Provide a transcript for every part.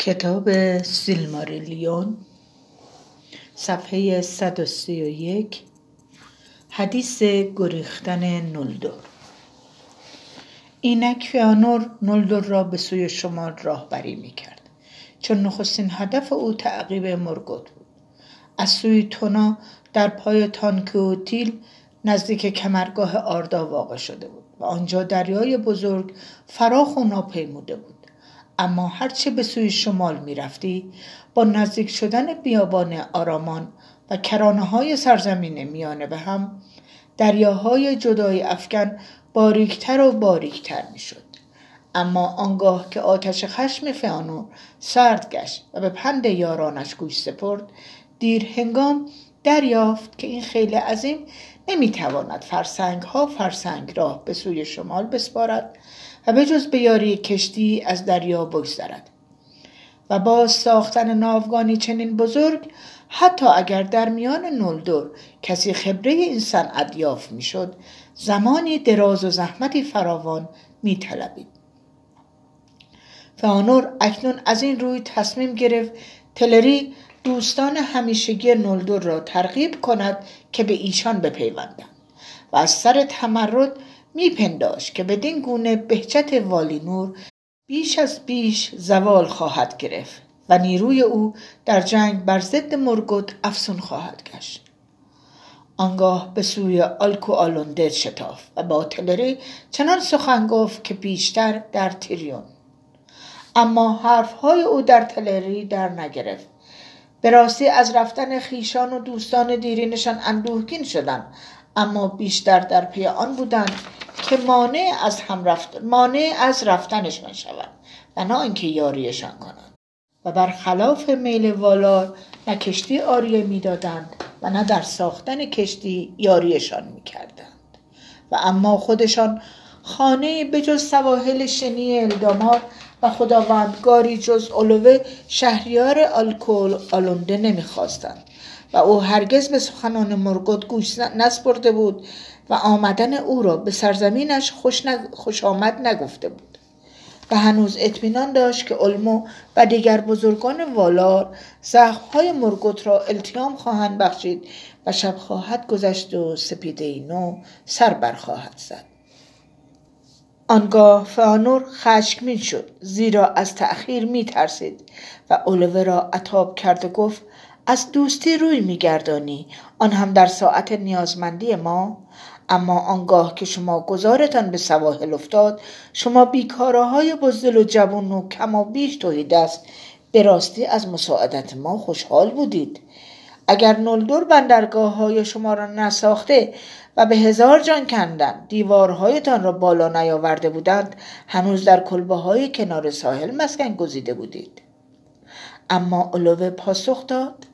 کتاب سیلماریلیون صفحه 131 حدیث گریختن نولدور. اینک فیانور نولدور را به سوی شمال راهبری می‌کرد. چون نخستین هدف او تعقیب مرگوت بود. از سوی تونا در پای تانکوتیل نزدیک کمرگاه آردا واقع شده بود و آنجا دریای بزرگ فراخ و ناپیموده بود. اما هرچه به سوی شمال می رفتی با نزدیک شدن بیابان آرامان و کرانه های سرزمین میانه به هم دریاهای جدای افکن باریکتر و باریکتر می شد. اما آنگاه که آتش خشم فیانور سرد گشت و به پند یارانش گوش سپرد دیر هنگام دریافت که این خیلی عظیم نمی‌تواند فرسنگ ها فرسنگ راه به سوی شمال بسپارد به جز به یاری کشتی از دریا بگذرد. و باز ساختن ناوگانی چنین بزرگ حتی اگر در میان نولدور کسی خبره این صنعت یافت می‌شد زمانی دراز و زحمتی فراوان میطلبید. فانور اکنون از این روی تصمیم گرفت تلری دوستان همیشگی نولدور را ترغیب کند که به ایشان بپیوندند و از سر تمرد میپنداشت که بدین گونه بهجت والینور بیش از بیش زوال خواهد گرفت و نیروی او در جنگ بر ضد مرگوت افسون خواهد گشت. آنگاه به سوی آلکو آلونده شتاف و با تلری چنان سخن گفت که بیشتر در تیریون اما حرفهای او در تلری در نگرفت. به راستی از رفتن خیشان و دوستان دیرینشان اندوهگین شدند اما بیشتر در پی آن بودند که مانع از هم رفت مانع از رفتنشان شوند و نه اینکه یاریشان کنند. و برخلاف میل والار نه کشتی آریه می‌دادند و نه در ساختن کشتی یاریشان می‌کردند. و اما خودشان خانه به جز سواحل شنی الدامار و خداوندگاری جز اولوه شهریار الکل آلونده نمی‌خواستند. و او هرگز به سخنان مرگوت گوش نسپرده بود و آمدن او را به سرزمینش خوش, خوش آمد نگفته بود. و هنوز اطمینان داشت که علمو و دیگر بزرگان والار زخمهای مرگوت را التیام خواهند بخشید و شب خواهد گذشت و سپیده نو سر برخواهد زد. آنگاه فانور خشمگین شد زیرا از تأخیر می ترسید و اولوه را عطاب کرد و گفت از دوستی روی میگردانی آن هم در ساعت نیازمندی ما اما آنگاه که شما گذارتان به سواحل افتاد شما بیکاراهای بزدل و جوان و کم و بیش توهید است. به راستی از مساعدت ما خوشحال بودید. اگر نلدور بندرگاه های شما را نساخته و به هزار جان کندن دیوارهایتان را بالا نیاورده بودند هنوز در کلبه های کنار ساحل مسکن گزیده بودید. اما علوه پاسخ داد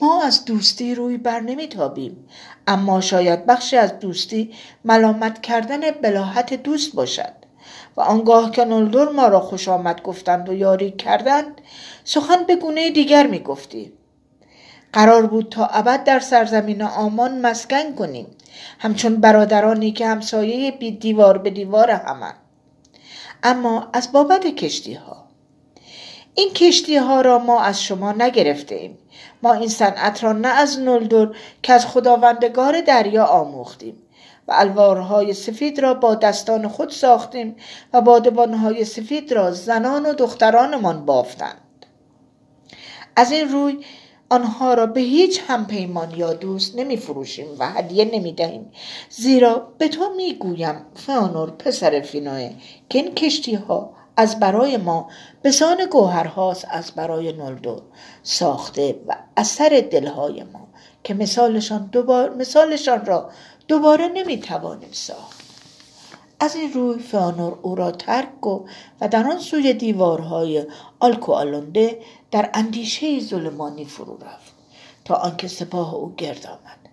ما از دوستی روی بر نمیتابیم اما شاید بخشی از دوستی ملامت کردن بلاحت دوست باشد و آنگاه که نولدور ما را خوش آمد گفتند و یاری کردند سخن به گونه دیگر می گفتیم. قرار بود تا ابد در سرزمین آمان مسکن کنیم همچون برادرانی که همسایه بی دیوار به دیوار همند اما از بابت کشتی ها این کشتی ها را ما از شما نگرفته ایم ما این صنعت را نه از نلدور که از خداوندگار دریا آموختیم و الوارهای سفید را با دستان خود ساختیم و بادبانهای سفید را زنان و دخترانمان بافتند. از این روی آنها را به هیچ همپیمان یا دوست نمی فروشیم و هدیه نمی دهیم زیرا به تو می گویم فانور پسر فینوه که این کشتی ها از برای ما به سان گوهرهاست از برای نلدور ساخته و اثر دلهای ما که مثالشان, دوبار مثالشان را دوباره نمی‌توانیم ساخت. از این روی فانور او را ترک و و در آن سوی دیوارهای آلکو آلونده در اندیشه ظلمانی فرو رفت تا آنکه سپاه او گرد آمد.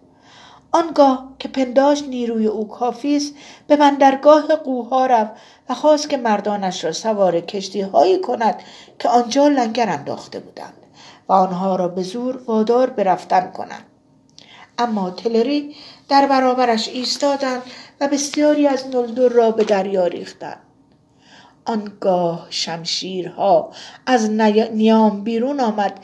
آنگاه که پنداش نیروی او کافی است به بندرگاه قوها رفت و خواست که مردانش را سوار کشتی هایی کند که آنجا لنگر انداخته بودند و آنها را به زور وادار به کنند. اما تلری در برابرش ایستادند و بسیاری از نلدور را به دریا ریختند. آنگاه شمشیرها از نیام بیرون آمد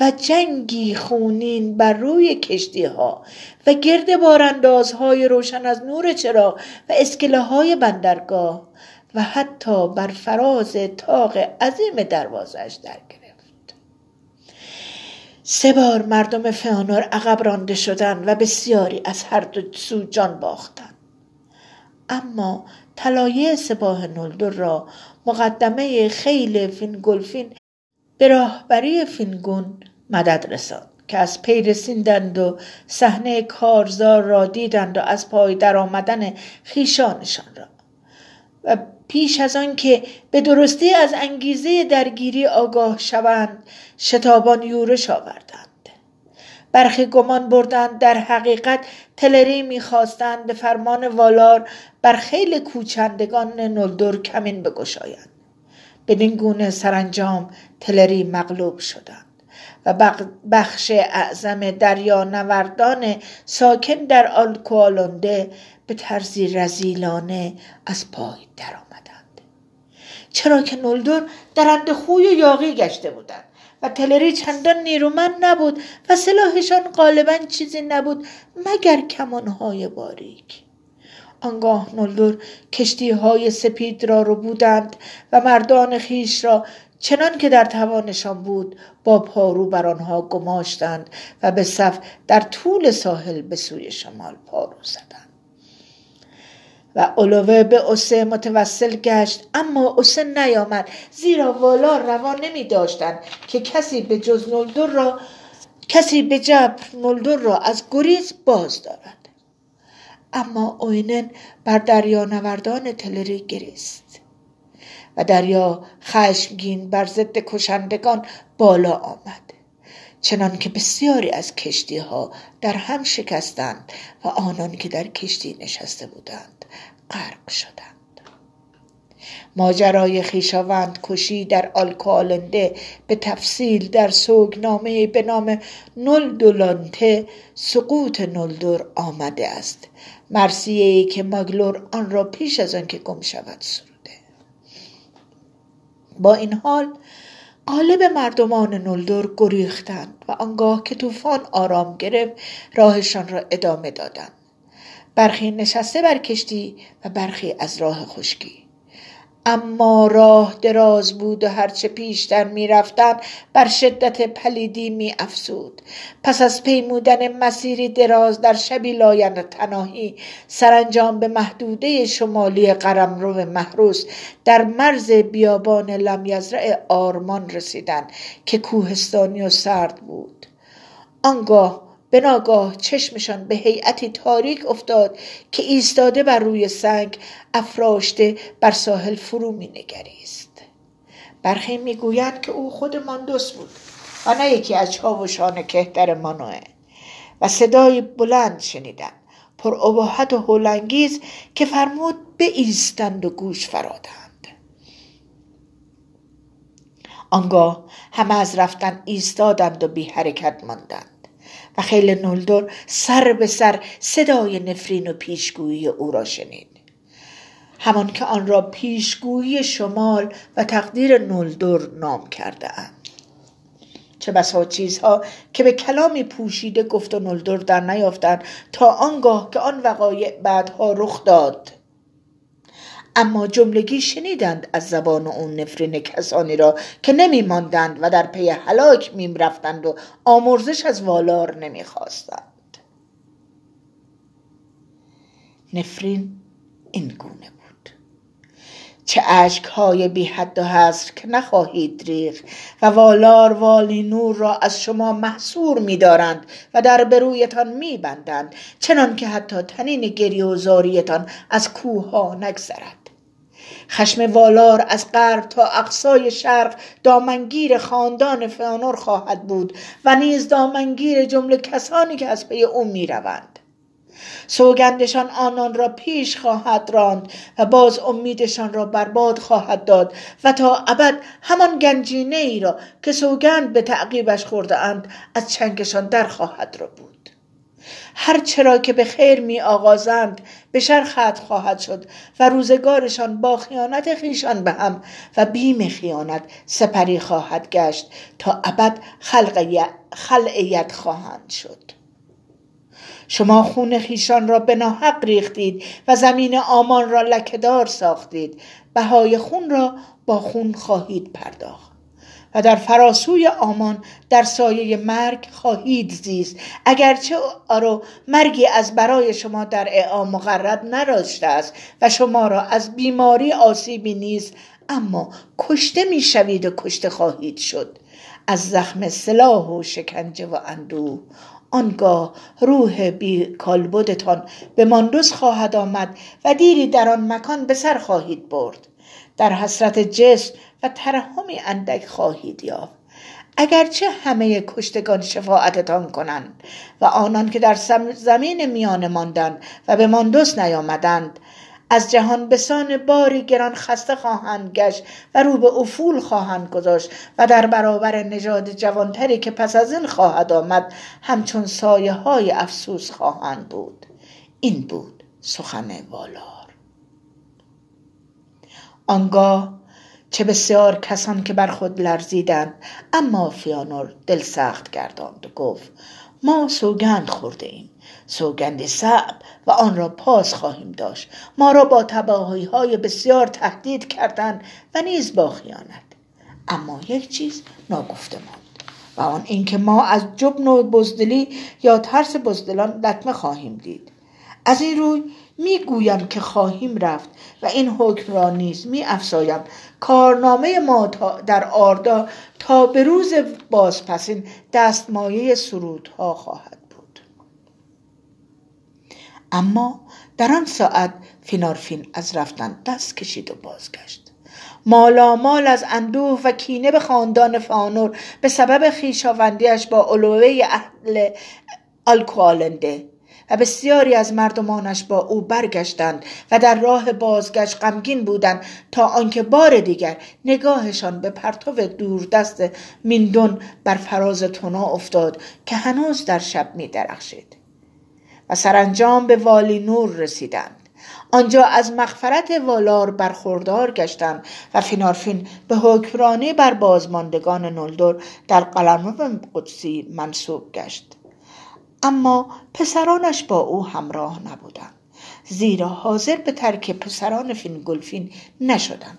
و جنگی خونین بر روی کشتی ها و گرد باراندازهای روشن از نور چراغ و اسکله های بندرگاه و حتی بر فراز تاق عظیم دروازش در گرفت. سه بار مردم فئانور عقب رانده شدند و بسیاری از هر دو سو جان باختند. اما طلایه سپاه نولدور را مقدمه خیل فینگولفین به راهبری فینگون مدد رساند که از پی رسیدند و صحنه کارزار را دیدند و از پای درآمدن خویشانشان را. و پیش از آن که به درستی از انگیزه درگیری آگاه شوند شتابان یورش آوردند. برخی گمان بردند. در حقیقت تلری می‌خواستند به فرمان والار بر خیل کوچندگان نلدور کمین بگشایند. بدین گونه سرانجام تلری مغلوب شدند و بخش اعظم دریا نوردان ساکن در آلکوالونده به طرزی رزیلانه از پای درآمدند. چرا که نولدور درنده خوی و یاقی گشته بودند. و تلری چندان نیرومند نبود و سلاحشان غالبا چیزی نبود مگر کمانهای باریک. آنگاه نولدور کشتی های سپید را رو بودند و مردان خیش را چنان که در توانشان بود با پارو بر آنها گماشتند و به صف در طول ساحل به سوی شمال پارو زدند. و علوه به اسه متوسل گشت اما اسه نیامد. زیرا والا روا نمی داشتند که کسی به جز نلدر را کسی به جبر نلدر را از گریز باز دارد. اما اوینن بر دریا نوردان تلری گریست و دریا خشمگین بر ضد کشندگان بالا آمد. چنان که بسیاری از کشتی ها در هم شکستند و آنان که در کشتی نشسته بودند غرق شدند. ماجرای خیشاوند کشی در آلکالنده به تفصیل در سوگنامه به نام نل دولانته سقوط نلدور آمده است. مرسیه که ماگلور آن را پیش از آنکه گم شود با این حال غالب مردمان نولدور گریختند و آنگاه که طوفان آرام گرفت راهشان را ادامه دادند. برخی نشسته بر کشتی و برخی از راه خشکی. اما راه دراز بود و هرچه پیشتر می‌رفتند بر شدت پلیدی می افزود پس از پیمودن مسیری دراز در شبی لایتناهی سرانجام به محدوده شمالی قلمرو محروس در مرز بیابان لمیزرع آرمان رسیدند که کوهستانی و سرد بود. آنگاه به ناگاه چشمشان به هیئتی تاریک افتاد که ایستاده بر روی سنگ افراشته بر ساحل فرو می نگریست برخی می‌گویند که او خود ماندوس بود و نه یکی از چاوشان کهتر مانوه و صدای بلند شنیدم پر اباحت و هولانگیز که فرمود به ایستند و گوش فرادند. آنگاه همه از رفتن ایستادند و بی حرکت ماندند. و خیل نولدور سر به سر صدای نفرین و پیشگویی او را شنید. همان که آن را پیشگویی شمال و تقدیر نولدور نام کرده اند چه بسا چیزها که به کلامی پوشیده گفت و نولدور در نیافتند تا آنگاه که آن وقایع بعدها رخ داد. اما جملگی شنیدند از زبان اون نفرین کسانی را که نمی ماندند و در پی هلاک میم رفتند و آمرزش از والار نمی خواستند. نفرین این گونه بود چه عشق های بی حد و حصر که نخواهید ریخ و والار والی نور را از شما محصور می دارند و در برویتان می بندند چنان که حتی تنین گریه و زاریتان از کوه ها نگذرد خشم والار از غرب تا اقصای شرق دامنگیر خاندان فانور خواهد بود و نیز دامنگیر جمله کسانی که از پی او می‌روند. سوگندشان آنان را پیش خواهد راند و باز امیدشان را برباد خواهد داد و تا ابد همان گنجینه ای را که سوگند به تعقیبش خورده اند از چنگشان در خواهد را بود هر چرا که به خیر می آغازند به شر ختم خواهد شد و روزگارشان با خیانت خیشان به هم و بیم خیانت سپری خواهد گشت تا ابد خلعیت خواهند شد. شما خون خیشان را به ناحق ریختید و زمین آمان را لکهدار ساختید. بهای خون را با خون خواهید پرداخت. و در فراسوی آمان در سایه مرگ خواهید زیست. اگرچه آرو مرگی از برای شما در اعام مقرد نداشته است و شما را از بیماری آسیبی نیست اما کشته می‌شوید و کشته خواهید شد. از زخم سلاح و شکنجه و اندوه آنگاه روح بی کالبدتان به ماندوس خواهد آمد و دیری در آن مکان به سر خواهید برد. در حسرت جسم و ترحمی اندک خواهید یافت. اگرچه همه کشتگان شفاعتتان کنند و آنان که در زمین میان ماندند و به ماندوس نیامدند از جهان بسان باری گران خسته خواهند گشت و رو به افول خواهند گذاشت و در برابر نژاد جوانتری که پس از این خواهد آمد همچون سایه های افسوس خواهند بود. این بود سخن والار. آنگاه چه بسیار کسان که بر خود لرزیدند. اما فیانور دل سخت گرداند و گفت ما سوگند خورده ایم. سوگندی صعب و آن را پاس خواهیم داشت. ما را با تباهی های بسیار تهدید کردند و نیز با خیانت. اما یک چیز ناگفته ماند و آن اینکه ما از جبن و بزدلی یا ترس بزدلان لطمه خواهیم دید. از این روی می گویم که خواهیم رفت و این حکم را نیز می افسایم کارنامه ما در آردا تا به روز بازپسین دستمایه سرودها خواهد بود. اما در آن ساعت فینارفین از رفتن دست کشید و بازگشت. مالامال از اندوه و کینه به خاندان فانور به سبب خیشاوندیش با علوه اهل آلکوالنده و بسیاری از مردمانش با او برگشتند و در راه بازگشت غمگین بودند تا آنکه بار دیگر نگاهشان به پرتو دوردست میندون بر فراز تونا افتاد که هنوز در شب می درخشید و سرانجام به والینور رسیدند. آنجا از مغفرت والار برخوردار گشتند و فینارفین به حکمرانی بر بازماندگان نولدور در قلمرو قدسی منصوب گشت. اما پسرانش با او همراه نبودند. زیرا حاضر به ترک پسران فینگولفین نشدند.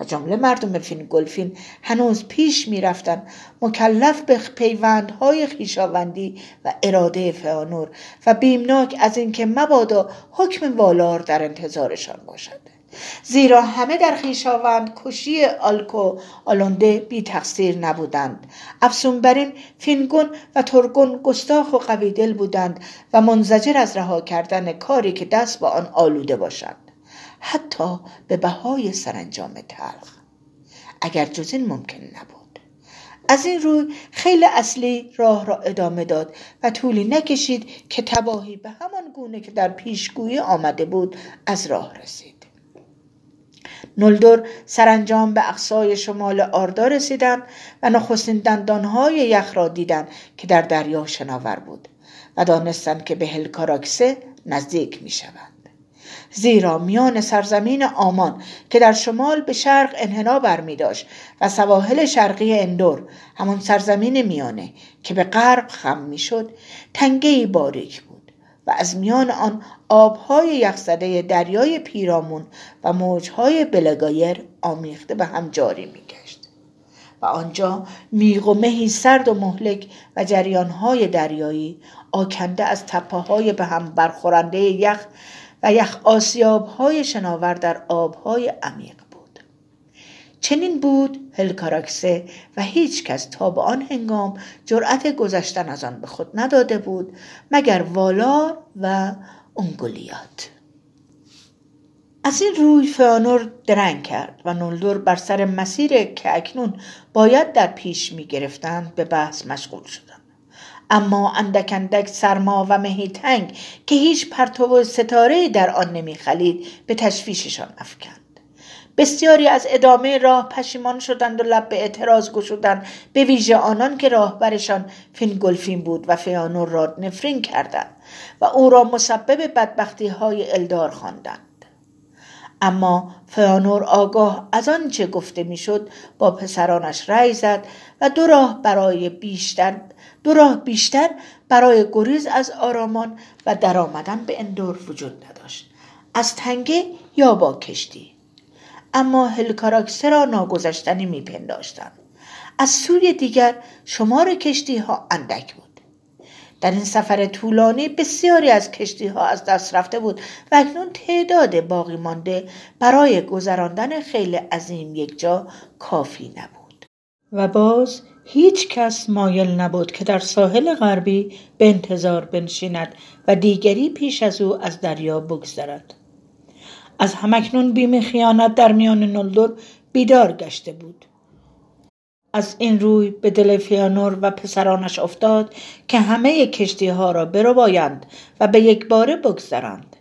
و جمله مردم فینگولفین هنوز پیش می‌رفتند مکلف به پیوندهای خویشاوندی و اراده فئانور و بیمناک از اینکه مبادا حکم والار در انتظارشان باشد. زیرا همه در خویشاوند کشی آلکوالونده بی تقصیر نبودند. افزون بر این فینگون و تورگون گستاخ و قوی دل بودند و منزجر از رها کردن کاری که دست با آن آلوده باشد. حتی به بهای سرانجام تلخ. اگر جز این ممکن نبود. از این روی خیلی اصلی راه را ادامه داد و طولی نکشید که تباهی به همان گونه که در پیشگویی آمده بود از راه رسید. نلدر سرانجام به اقصای شمال آردا رسیدند و نخستین دندانهای یخ را دیدند که در دریا شناور بود و دانستند که به هلکاراکسه نزدیک می شوند. زیرا میان سرزمین آمان که در شمال به شرق انحنا برمی داشت و سواحل شرقی اندور همون سرزمین میانه که به غرب خم می شد تنگه باریک بود و از میان آن آبهای یخزده دریای پیرامون و موجهای بلگایر آمیخته به هم جاری میگشت. و آنجا میغ و مهی سرد و مهلک و جریانهای دریایی آکنده از تپه های به هم برخورنده یخ و یخ آسیابهای شناور در آبهای عمیق چنین بود هلکاراکسه و هیچ کس تا به آن هنگام جرأت گذشتن از آن به خود نداده بود مگر والار و اونگولیات از این روی فانور درنگ کرد و نولدور بر سر مسیر که اکنون باید در پیش می گرفتند به بحث مشغول شدند. اما اندک اندک سرما و مهی تنگ که هیچ پرتو ستاره در آن نمی خلید به تشویششان افکند. بسیاری از ادامه راه پشیمان شدند و لب به اعتراض گشودند. به ویژه آنان که راهبرشان فینگولفین بود و فئانور را نفرین کردند و او را مسبب بدبختی های الدار خواندند. اما فیانور آگاه از آنچه گفته می‌شد با پسرانش رأی زد و دو راه برای بیشتر دو راه بیشتر برای گریز از آرامان و درآمدن به اندور وجود نداشت. از تنگه یا با کشتی؟ اما هلکاراکسه را ناگذشتنی میپنداشتند از سوی دیگر شمار کشتی ها اندک بود. در این سفر طولانی بسیاری از کشتی ها از دست رفته بود و اکنون تعداد باقی مانده برای گذراندن خیلی عظیم یک جا کافی نبود. و باز هیچ کس مایل نبود که در ساحل غربی به انتظار بنشیند و دیگری پیش از او از دریا بگذرد. از همکنون بیم خیانت در میان نلدر بیدار گشته بود. از این روی به دل فیانور و پسرانش افتاد که همه کشتی ها را بربایند و به یک باره بگذرند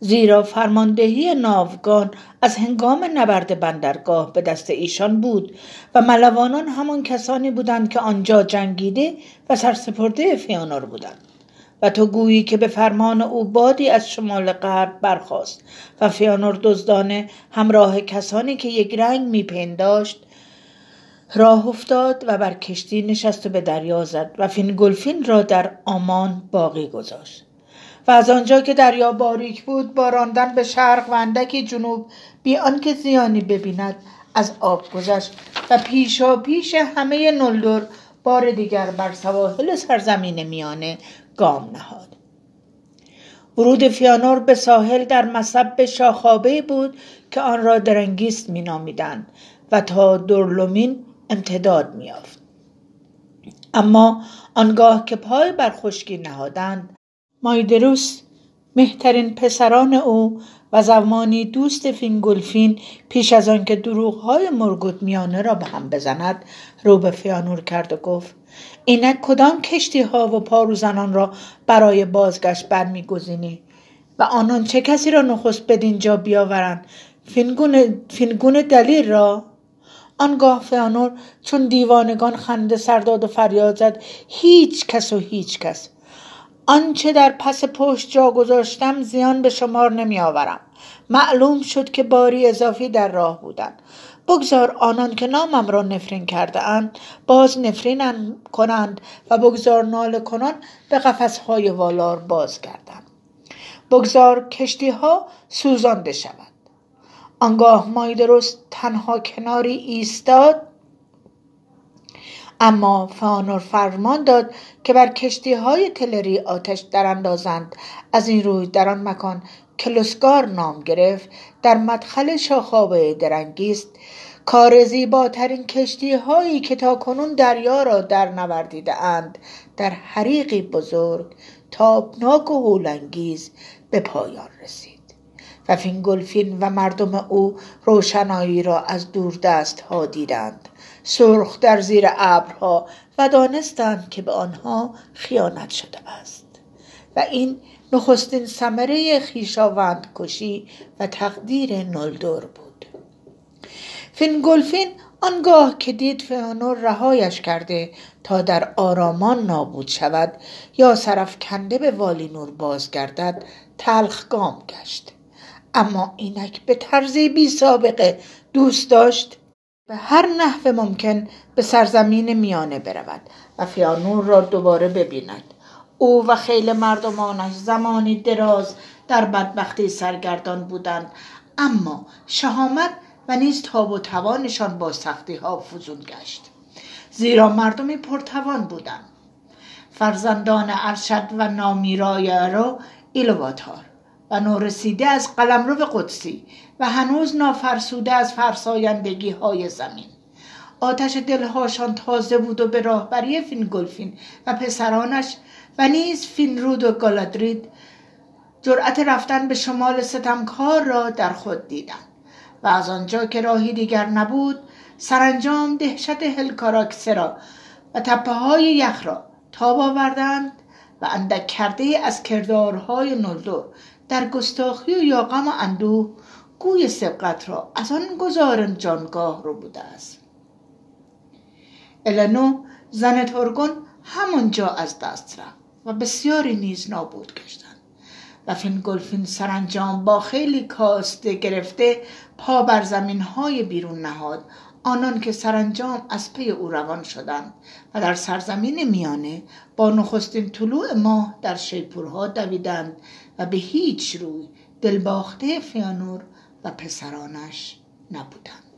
زیرا فرماندهی ناوگان از هنگام نبرد بندرگاه به دست ایشان بود و ملوانان همان کسانی بودند که آنجا جنگیده و سرسپرده فیانور بودند. و تو گویی که به فرمان او بادی از شمال غرب برخاست و فیانور دزدانه همراه کسانی که یک رنگ میپنداشت راه افتاد و بر کشتی نشست و به دریا زد و فینگولفین را در آمان باقی گذاشت. و از آنجا که دریا باریک بود با راندن به شرق و اندکی جنوب بی آنکه زیانی ببیند از آب گذشت و پیشا پیش همه نولدور بار دیگر بر سواحل سرزمین میانه گام نهاد. ورود فئانور به ساحل در مصب شاخابه بود که آن را درنگیست مینامیدند و تا دورلومین امتداد می‌یافت اما آنگاه که پای بر خشکی نهادند مایدروس مهترین پسران او و زمانی دوست فینگولفین پیش از آنکه دروغهای مورگوت میانه را به هم بزند رو به فئانور کرد و گفت اینک کدام کشتی ها و پاروزنان را برای بازگشت برمیگزینی؟ و آنان چه کسی را نخست بدینجا بیاورند؟ فینگون, فینگون دلیر را؟ آنگاه فیانور چون دیوانگان خنده سرداد و فریاد زد هیچ کس و هیچ کس. آنچه در پس پشت جا گذاشتم زیان به شمار نمی آورم معلوم شد که باری اضافی در راه بودند. بگذار آنان که نامم را نفرین کرده اند باز نفرین کنند و بگذار نال کنان به قفسهای والار باز کردند بگذار کشتی ها سوزانده شود آنگاه مایدروس تنها کناری ایستاد اما فانور فرمان داد که بر کشتی های تلری آتش دراندازند از این روی در آن مکان کلوسگار نام گرفت در مدخل شاخابه درنگیست. کار زیباترین کشتی هایی که تا کنون دریا را در نوردیده اند در حریقی بزرگ تابناک و هولانگیز به پایان رسید و فینگولفین و مردم او روشنایی را از دور دست ها دیدند. سرخ در زیر ابرها و دانستند که به آنها خیانت شده است و این نخستین ثمره خویشاوند کشی و تقدیر نولدور بود. فینگولفین آنگاه که دید فیانور رهایش کرده تا در آرامان نابود شود یا سرافکنده به والینور بازگردد تلخگام گشت. اما اینک به طرزی بی سابقه دوست داشت به هر نحو ممکن به سرزمین میانه برود و فیانور را دوباره ببیند. او و خیل مردمانش زمانی دراز در بدبختی سرگردان بودند. اما شهامت و نیز تاب و توانشان با سختی ها فزون گشت. زیرا مردمی پرتوان بودند. فرزندان ارشد و نامیرای ارو ایلوواتار و نورسیده از قلمرو قدسی و هنوز نافرسوده از فرسایندگی های زمین. آتش دلهاشان تازه بود و به راهبری فینگولفین و پسرانش و نیز فینرود و گالادرید جرأت رفتن به شمال ستمکار را در خود دیدند و از آنجا که راهی دیگر نبود سرانجام دهشت هلکاراکسرا و تپه های یخ را تاب آوردند و اندک کرده از کردارهای نلدو در گستاخی و یا غم و اندوه گوی سبقت را از آن گذارن جانگاه رو بوده است. النوه زن تورگون همانجا از دست رفت. و بسیاری نیز نابود گشتند. و فینگولفین سرانجام با خیلی کاستی گرفته پا بر زمین های بیرون نهاد. آنان که سرانجام از پی او روان شدند و در سرزمین میانه با نخستین طلوع ماه در شیپورها دمیدند و به هیچ روی دلباخته فیانور و پسرانش نبودند.